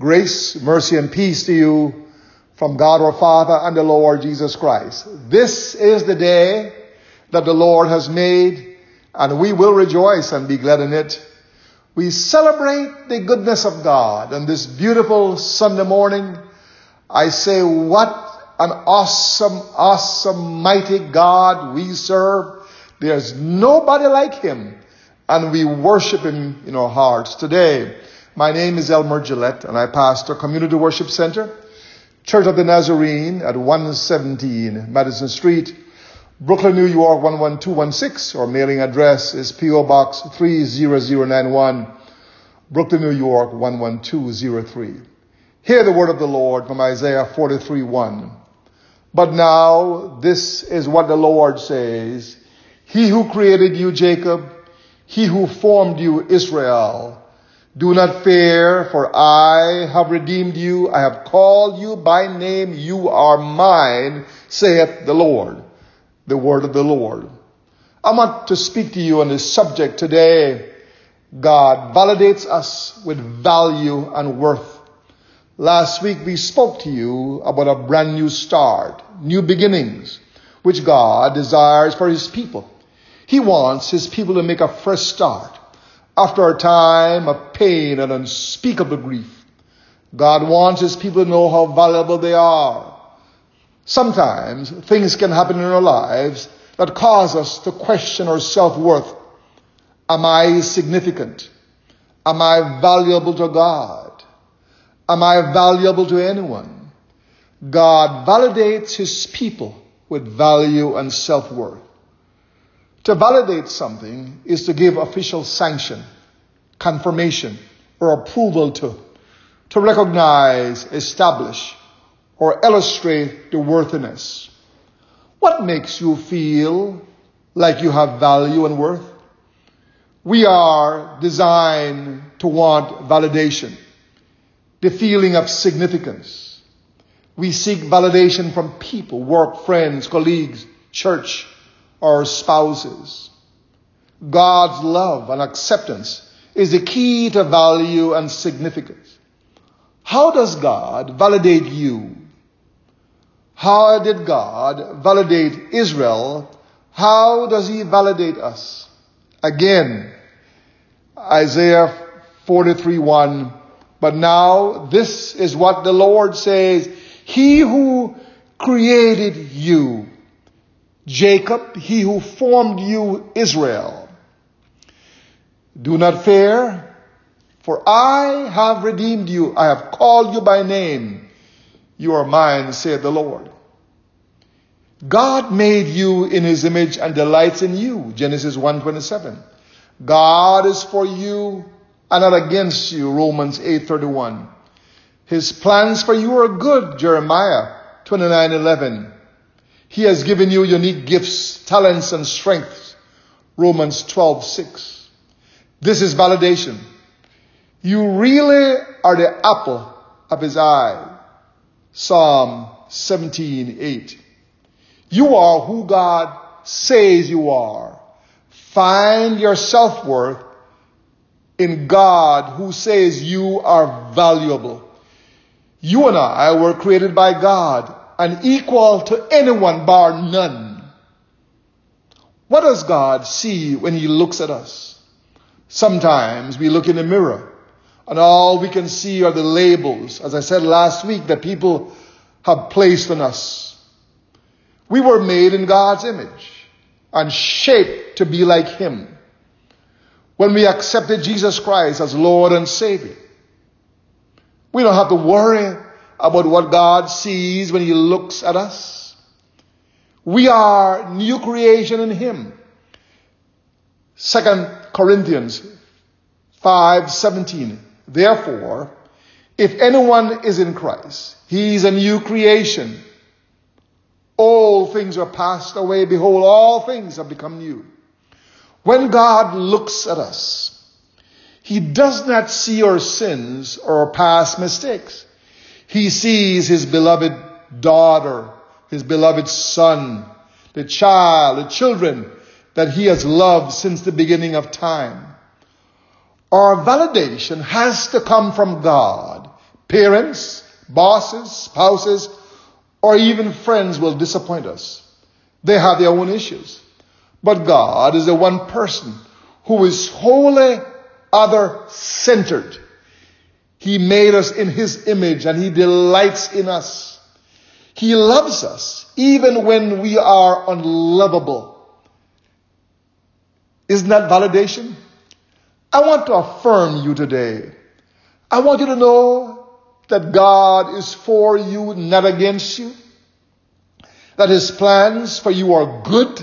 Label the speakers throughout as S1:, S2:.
S1: Grace, mercy, and peace to you from God our Father and the Lord Jesus Christ. This is the day that the Lord has made, and we will rejoice and be glad in it. We celebrate the goodness of God on this beautiful Sunday morning. I say, what an awesome, awesome, mighty God we serve. There's nobody like Him, and we worship Him in our hearts today. My name is Elmer Gillette, and I pastor Community Worship Center, Church of the Nazarene at 117 Madison Street, Brooklyn, New York 11216. Our mailing address is P.O. Box 30091, Brooklyn, New York 11203. Hear the word of the Lord from Isaiah 43 1. But now this is what the Lord says He who created you, Jacob, he who formed you, Israel, do not fear, for I have redeemed you. I have called you by name. You are mine, saith the Lord. The word of the Lord. I want to speak to you on this subject today. God validates us with value and worth. Last week we spoke to you about a brand new start, new beginnings, which God desires for His people. He wants His people to make a fresh start after a time of pain and unspeakable grief. God wants His people to know how valuable they are. Sometimes things can happen in our lives that cause us to question our self-worth. Am I significant? Am I valuable to God? Am I valuable to anyone? God validates His people with value and self-worth. To validate something is to give official sanction, confirmation, or approval to, to recognize, establish, or illustrate the worthiness. What makes you feel like you have value and worth? We are designed to want validation, the feeling of significance. We seek validation from people, work, friends, colleagues, church, our spouses. God's love and acceptance is the key to value and significance. How does God validate you? How did God validate Israel? How does he validate us? Again, Isaiah 43 1. But now this is what the Lord says. He who created you Jacob, he who formed you, Israel. Do not fear, for I have redeemed you. I have called you by name. You are mine, saith the Lord. God made you in his image and delights in you. Genesis 1:27. God is for you and not against you. Romans 8:31. His plans for you are good. Jeremiah 29:11. He has given you unique gifts, talents, and strengths. Romans 12, 6. This is validation. You really are the apple of his eye. Psalm 17, 8. You are who God says you are. Find your self-worth in God who says you are valuable. You and I were created by God and equal to anyone bar none. What does God see when He looks at us? Sometimes we look in the mirror and all we can see are the labels, as I said last week, that people have placed on us. We were made in God's image and shaped to be like Him. When we accepted Jesus Christ as Lord and Savior, we don't have to worry about what God sees when He looks at us. We are new creation in Him. Second Corinthians 5:17. Therefore, if anyone is in Christ, he is a new creation. All things are passed away. Behold, all things have become new. When God looks at us, He does not see our sins or our past mistakes. He sees his beloved daughter, his beloved son, the child, the children that he has loved since the beginning of time. Our validation has to come from God Parents, bosses, spouses, or even friends will disappoint us. They have their own issues. But God is the one person who is wholly other centered. He made us in His image and He delights in us. He loves us even when we are unlovable. Isn't that validation? I want to affirm you today. I want you to know that God is for you, not against you. That His plans for you are good.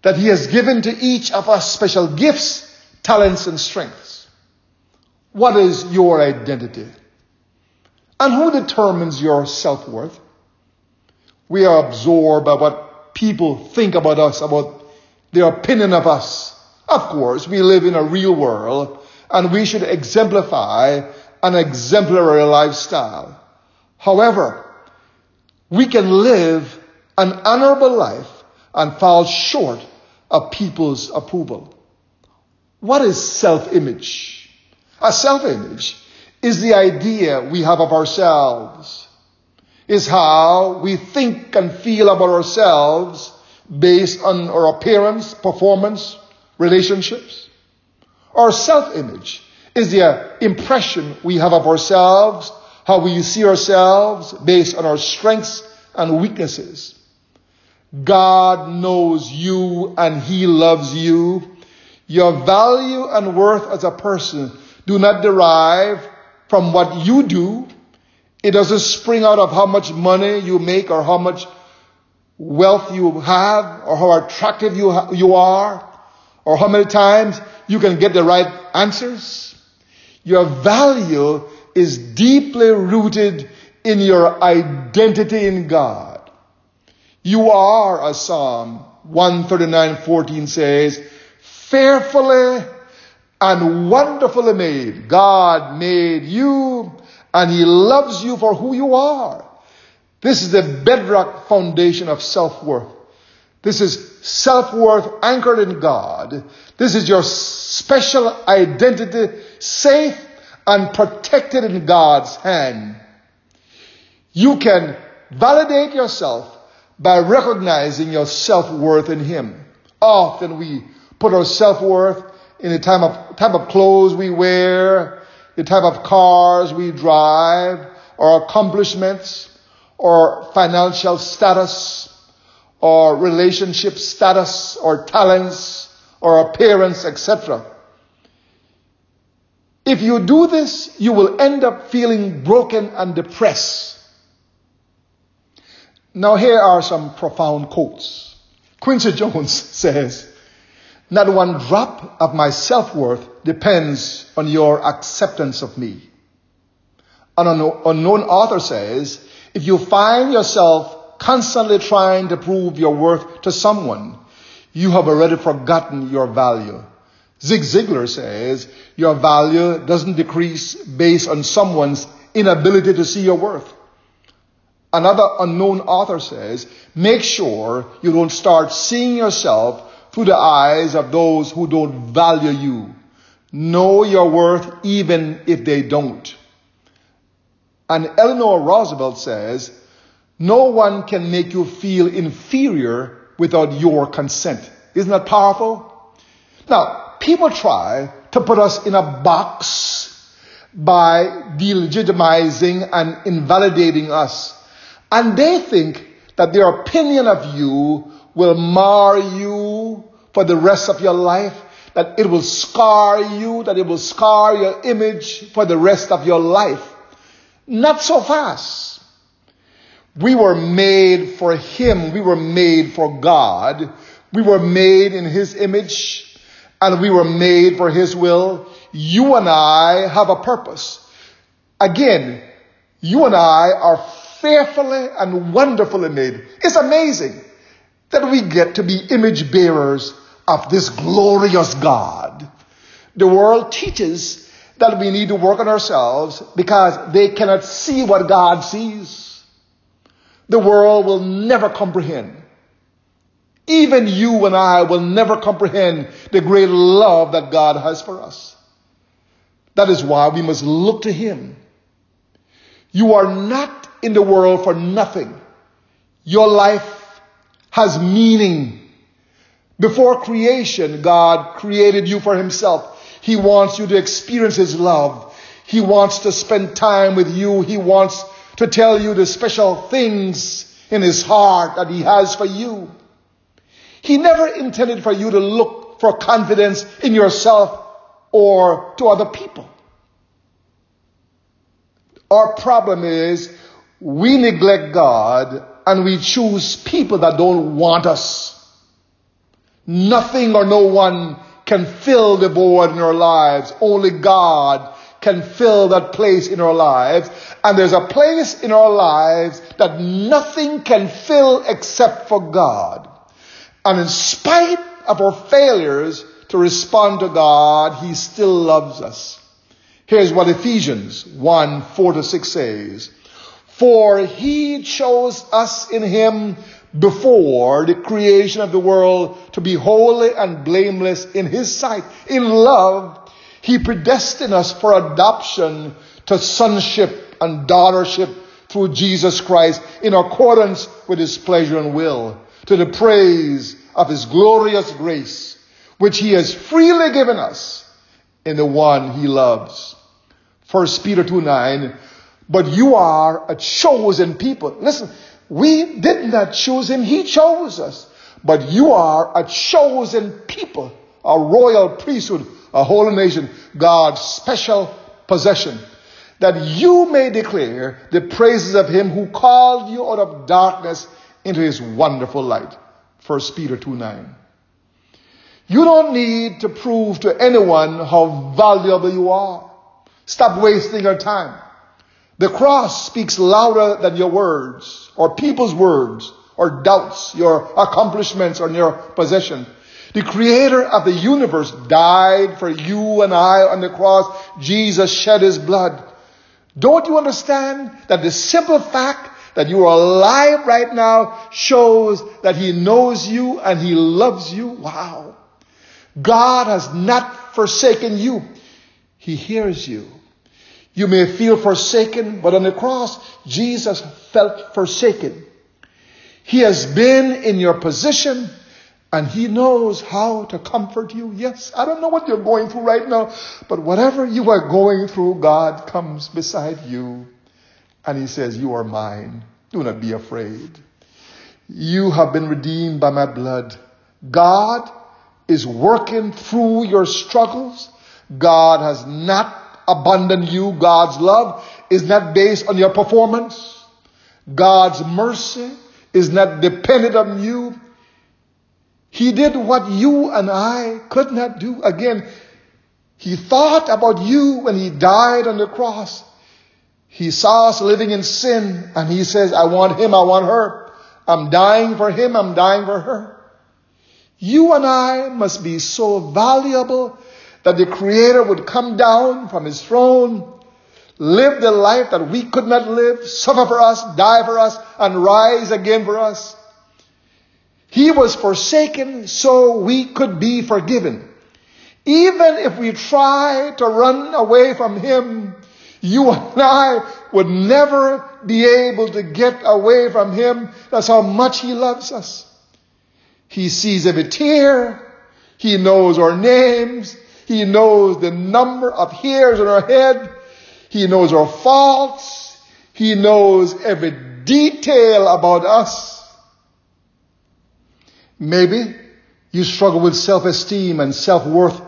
S1: That He has given to each of us special gifts, talents, and strengths. What is your identity? And who determines your self worth? We are absorbed by what people think about us, about their opinion of us. Of course, we live in a real world and we should exemplify an exemplary lifestyle. However, we can live an honorable life and fall short of people's approval. What is self-image? A self-image is the idea we have of ourselves, is how we think and feel about ourselves based on our appearance, performance, relationships. Our self-image is the impression we have of ourselves, how we see ourselves based on our strengths and weaknesses. God knows you and He loves you. Your value and worth as a person do not derive from what you do. It doesn't spring out of how much money you make or how much wealth you have or how attractive you, ha- you are or how many times you can get the right answers. Your value is deeply rooted in your identity in God. You are, as Psalm 139:14 says, fearfully and wonderfully made. God made you and He loves you for who you are. This is the bedrock foundation of self-worth. This is self-worth anchored in God. This is your special identity safe and protected in God's hand. You can validate yourself by recognizing your self-worth in Him. Often we put our self-worth in a time of, type of clothes we wear, the type of cars we drive, or accomplishments, or financial status, or relationship status, or talents, or appearance, etc. If you do this, you will end up feeling broken and depressed. Now, here are some profound quotes. Quincy Jones says, Not one drop of my self worth depends on your acceptance of me. An unknown author says, if you find yourself constantly trying to prove your worth to someone, you have already forgotten your value. Zig Ziglar says your value doesn't decrease based on someone's inability to see your worth. Another unknown author says, make sure you don't start seeing yourself through the eyes of those who don't value you. Know your worth even if they don't. And Eleanor Roosevelt says, no one can make you feel inferior without your consent. Isn't that powerful? Now, people try to put us in a box by delegitimizing and invalidating us. And they think that their opinion of you will mar you for the rest of your life, that it will scar you, that it will scar your image for the rest of your life. Not so fast. We were made for Him. We were made for God. We were made in His image and we were made for His will. You and I have a purpose. Again, you and I are fearfully and wonderfully made. It's amazing that we get to be image bearers of this glorious God. The world teaches that we need to work on ourselves because they cannot see what God sees. The world will never comprehend. Even you and I will never comprehend the great love that God has for us. That is why we must look to Him. You are not in the world for nothing. Your life has meaning. Before creation, God created you for himself. He wants you to experience his love. He wants to spend time with you. He wants to tell you the special things in his heart that he has for you. He never intended for you to look for confidence in yourself or to other people. Our problem is we neglect God and we choose people that don't want us. Nothing or no one can fill the void in our lives. Only God can fill that place in our lives. And there's a place in our lives that nothing can fill except for God. And in spite of our failures to respond to God, He still loves us. Here's what Ephesians 1, 4 to 6 says. For He chose us in Him before the creation of the world to be holy and blameless in His sight. In love, He predestined us for adoption to sonship and daughtership through Jesus Christ in accordance with His pleasure and will to the praise of His glorious grace, which He has freely given us in the one He loves. First Peter 2 9, but you are a chosen people. Listen, we did not choose Him, He chose us. But you are a chosen people, a royal priesthood, a holy nation, God's special possession, that you may declare the praises of Him who called you out of darkness into his wonderful light. 1 Peter 2 9. You don't need to prove to anyone how valuable you are. Stop wasting your time. The cross speaks louder than your words or people's words or doubts, your accomplishments or your possession. The creator of the universe died for you and I on the cross. Jesus shed his blood. Don't you understand that the simple fact that you are alive right now shows that He knows you and He loves you. Wow. God has not forsaken you. He hears you. You may feel forsaken, but on the cross, Jesus felt forsaken. He has been in your position and He knows how to comfort you. Yes, I don't know what you're going through right now, but whatever you are going through, God comes beside you and he says, You are mine. Do not be afraid. You have been redeemed by my blood. God is working through your struggles. God has not abandoned you. God's love is not based on your performance. God's mercy is not dependent on you. He did what you and I could not do. Again, He thought about you when He died on the cross. He saw us living in sin and he says, I want him, I want her. I'm dying for him, I'm dying for her. You and I must be so valuable that the Creator would come down from his throne, live the life that we could not live, suffer for us, die for us, and rise again for us. He was forsaken so we could be forgiven. Even if we try to run away from him, you and I would never be able to get away from Him. That's how much He loves us. He sees every tear. He knows our names. He knows the number of hairs on our head. He knows our faults. He knows every detail about us. Maybe you struggle with self-esteem and self-worth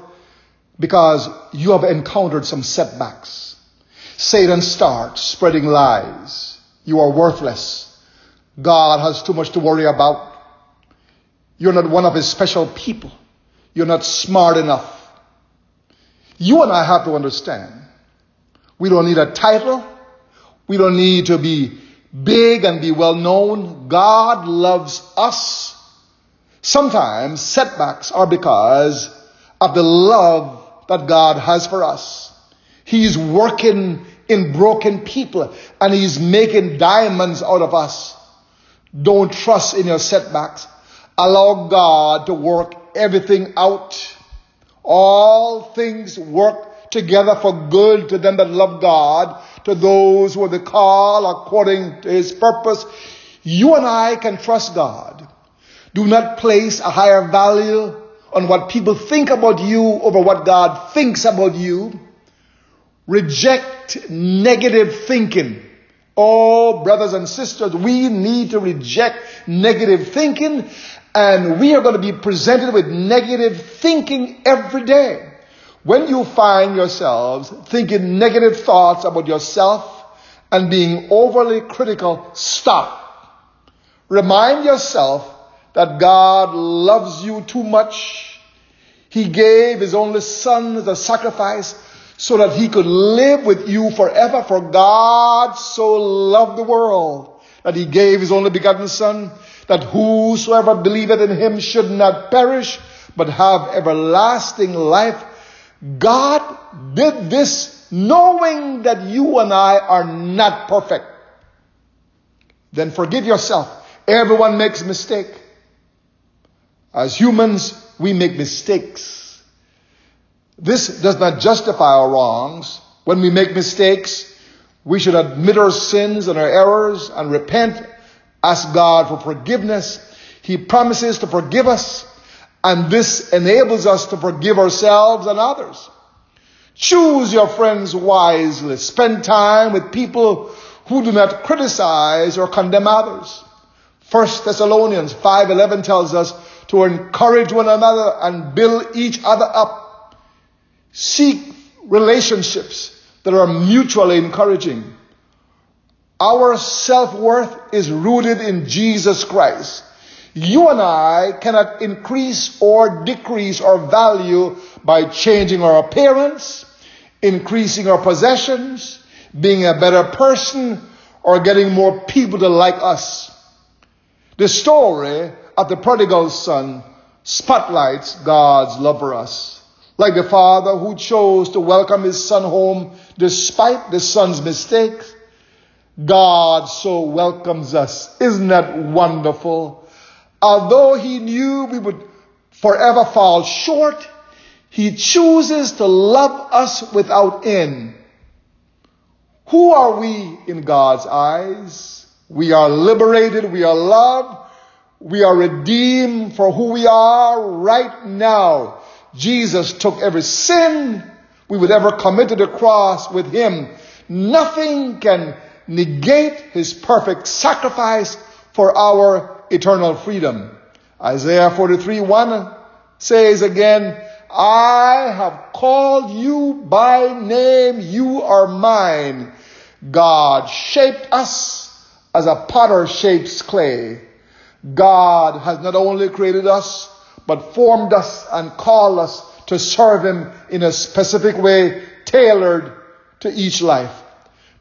S1: because you have encountered some setbacks. Satan starts spreading lies. You are worthless. God has too much to worry about. You're not one of his special people. You're not smart enough. You and I have to understand. We don't need a title. We don't need to be big and be well known. God loves us. Sometimes setbacks are because of the love that God has for us. He's working in broken people and He's making diamonds out of us. Don't trust in your setbacks. Allow God to work everything out. All things work together for good to them that love God, to those who are the call according to his purpose. You and I can trust God. Do not place a higher value on what people think about you over what God thinks about you. Reject negative thinking. Oh, brothers and sisters, we need to reject negative thinking and we are going to be presented with negative thinking every day. When you find yourselves thinking negative thoughts about yourself and being overly critical, stop. Remind yourself that God loves you too much. He gave His only Son as a sacrifice so that He could live with you forever. For God so loved the world that He gave His only begotten Son that whosoever believeth in him should not perish, but have everlasting life. God did this knowing that you and I are not perfect. Then forgive yourself. Everyone makes mistake. As humans, we make mistakes. This does not justify our wrongs. When we make mistakes, we should admit our sins and our errors and repent ask God for forgiveness. He promises to forgive us, and this enables us to forgive ourselves and others. Choose your friends wisely. Spend time with people who do not criticize or condemn others. 1 Thessalonians 5:11 tells us to encourage one another and build each other up. Seek relationships that are mutually encouraging. Our self-worth is rooted in Jesus Christ. You and I cannot increase or decrease our value by changing our appearance, increasing our possessions, being a better person, or getting more people to like us. The story of the prodigal son spotlights God's love for us. Like the father who chose to welcome his son home despite the son's mistakes, God so welcomes us. Isn't that wonderful? Although he knew we would forever fall short, he chooses to love us without end. Who are we in God's eyes? We are liberated. We are loved. We are redeemed for who we are right now. Jesus took every sin we would ever commit to the cross with him. Nothing can negate his perfect sacrifice for our eternal freedom. Isaiah 43 1 says again, I have called you by name, you are mine. God shaped us as a potter shapes clay. God has not only created us, but formed us and called us to serve Him in a specific way tailored to each life.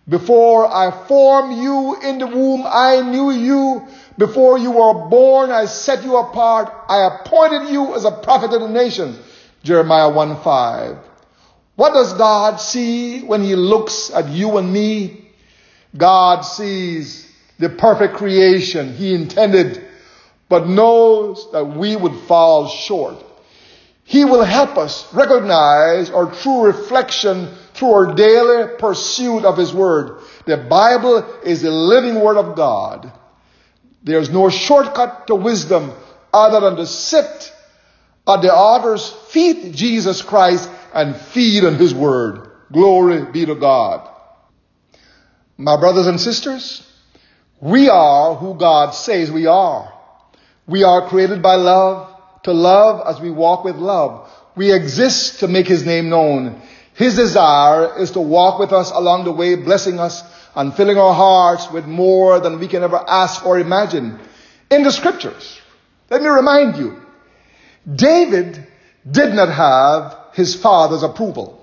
S1: Before I formed you in the womb, I knew you. Before you were born, I set you apart. I appointed you as a prophet of the nations. Jeremiah 1 5. What does God see when He looks at you and me? God sees the perfect creation He intended, but knows that we would fall short. He will help us recognize our true reflection through our daily pursuit of His Word. The Bible is the living Word of God. There's no shortcut to wisdom other than to sit at the author's feet, Jesus Christ, and feed on His Word. Glory be to God. My brothers and sisters, we are who God says we are. We are created by love, to love as we walk with love. We exist to make His name known. His desire is to walk with us along the way, blessing us and filling our hearts with more than we can ever ask or imagine. In the scriptures, let me remind you, David did not have his father's approval.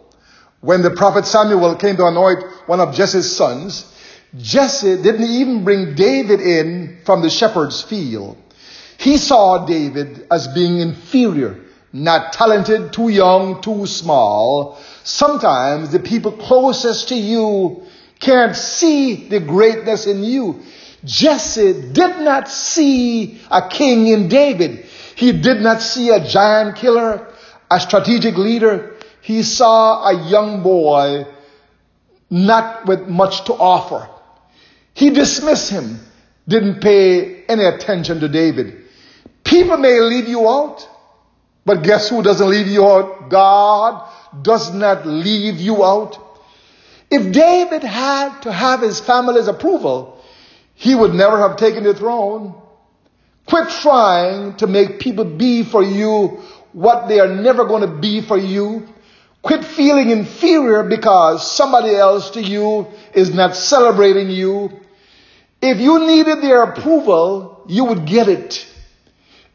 S1: When the prophet Samuel came to anoint one of Jesse's sons, Jesse didn't even bring David in from the shepherd's field. He saw David as being inferior, not talented, too young, too small. Sometimes the people closest to you can't see the greatness in you. Jesse did not see a king in David. He did not see a giant killer, a strategic leader. he saw a young boy not with much to offer. He dismissed him, didn't pay any attention to David. People may leave you out, but guess who doesn't leave you out? God does not leave you out. If David had to have his family's approval, he would never have taken the throne. Quit trying to make people be for you what they are never going to be for you. Quit feeling inferior because somebody else to you is not celebrating you. If you needed their approval, you would get it.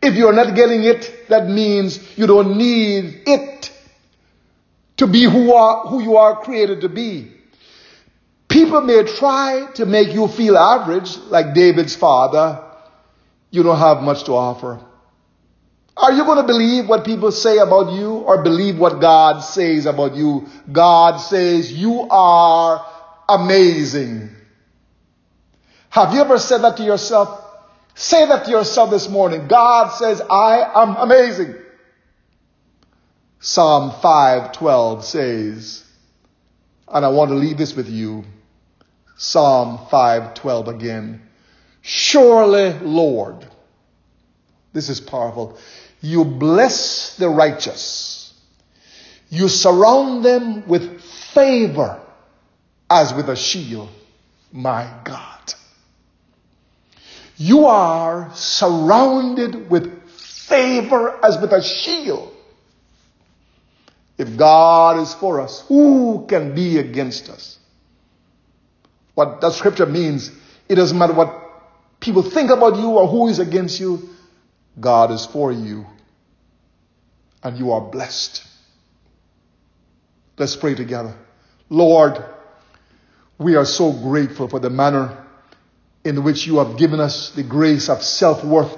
S1: If you're not getting it, that means you don't need it to be who, are, who you are created to be. People may try to make you feel average, like David's father. You don't have much to offer. Are you going to believe what people say about you or believe what God says about you? God says you are amazing. Have you ever said that to yourself? Say that to yourself this morning. God says, I am amazing. Psalm 512 says, and I want to leave this with you. Psalm 512 again. Surely, Lord, this is powerful. You bless the righteous. You surround them with favor as with a shield. My God. You are surrounded with favor as with a shield. If God is for us, who can be against us? What that scripture means, it doesn't matter what people think about you or who is against you. God is for you and you are blessed. Let's pray together. Lord, we are so grateful for the manner in which you have given us the grace of self-worth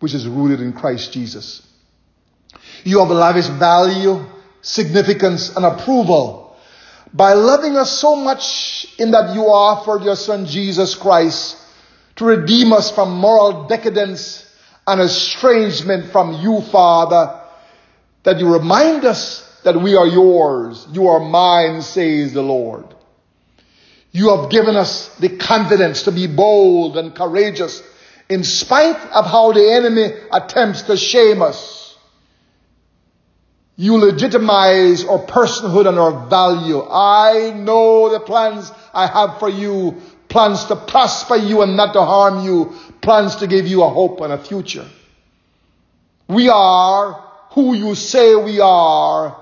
S1: which is rooted in Christ Jesus. You have lavished value, significance, and approval by loving us so much in that you offered your son Jesus Christ to redeem us from moral decadence and estrangement from you, Father, that you remind us that we are yours. You are mine, says the Lord. You have given us the confidence to be bold and courageous in spite of how the enemy attempts to shame us. You legitimize our personhood and our value. I know the plans I have for you, plans to prosper you and not to harm you, plans to give you a hope and a future. We are who you say we are.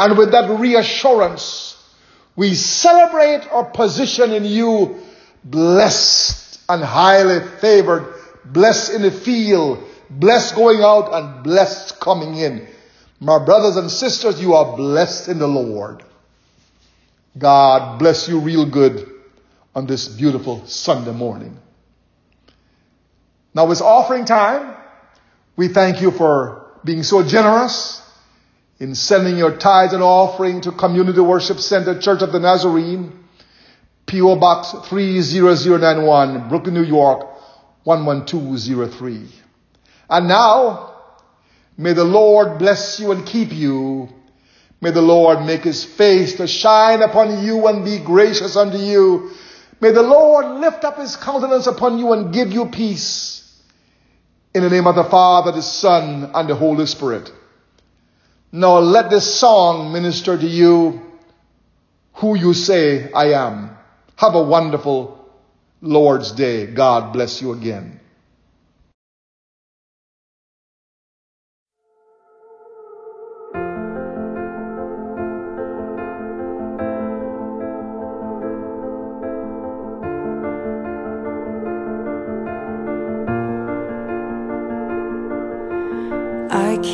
S1: And with that reassurance, we celebrate our position in you, blessed and highly favored, blessed in the field, blessed going out and blessed coming in. My brothers and sisters, you are blessed in the Lord. God bless you real good on this beautiful Sunday morning. Now it's offering time. We thank you for being so generous in sending your tithes and offering to Community Worship Center Church of the Nazarene, P.O. Box 30091, Brooklyn, New York 11203. And now, may the Lord bless you and keep you. May the Lord make his face to shine upon you and be gracious unto you. May the Lord lift up his countenance upon you and give you peace. In the name of the Father, the Son, and the Holy Spirit. Now let this song minister to you who you say I am. Have a wonderful Lord's Day. God bless you again.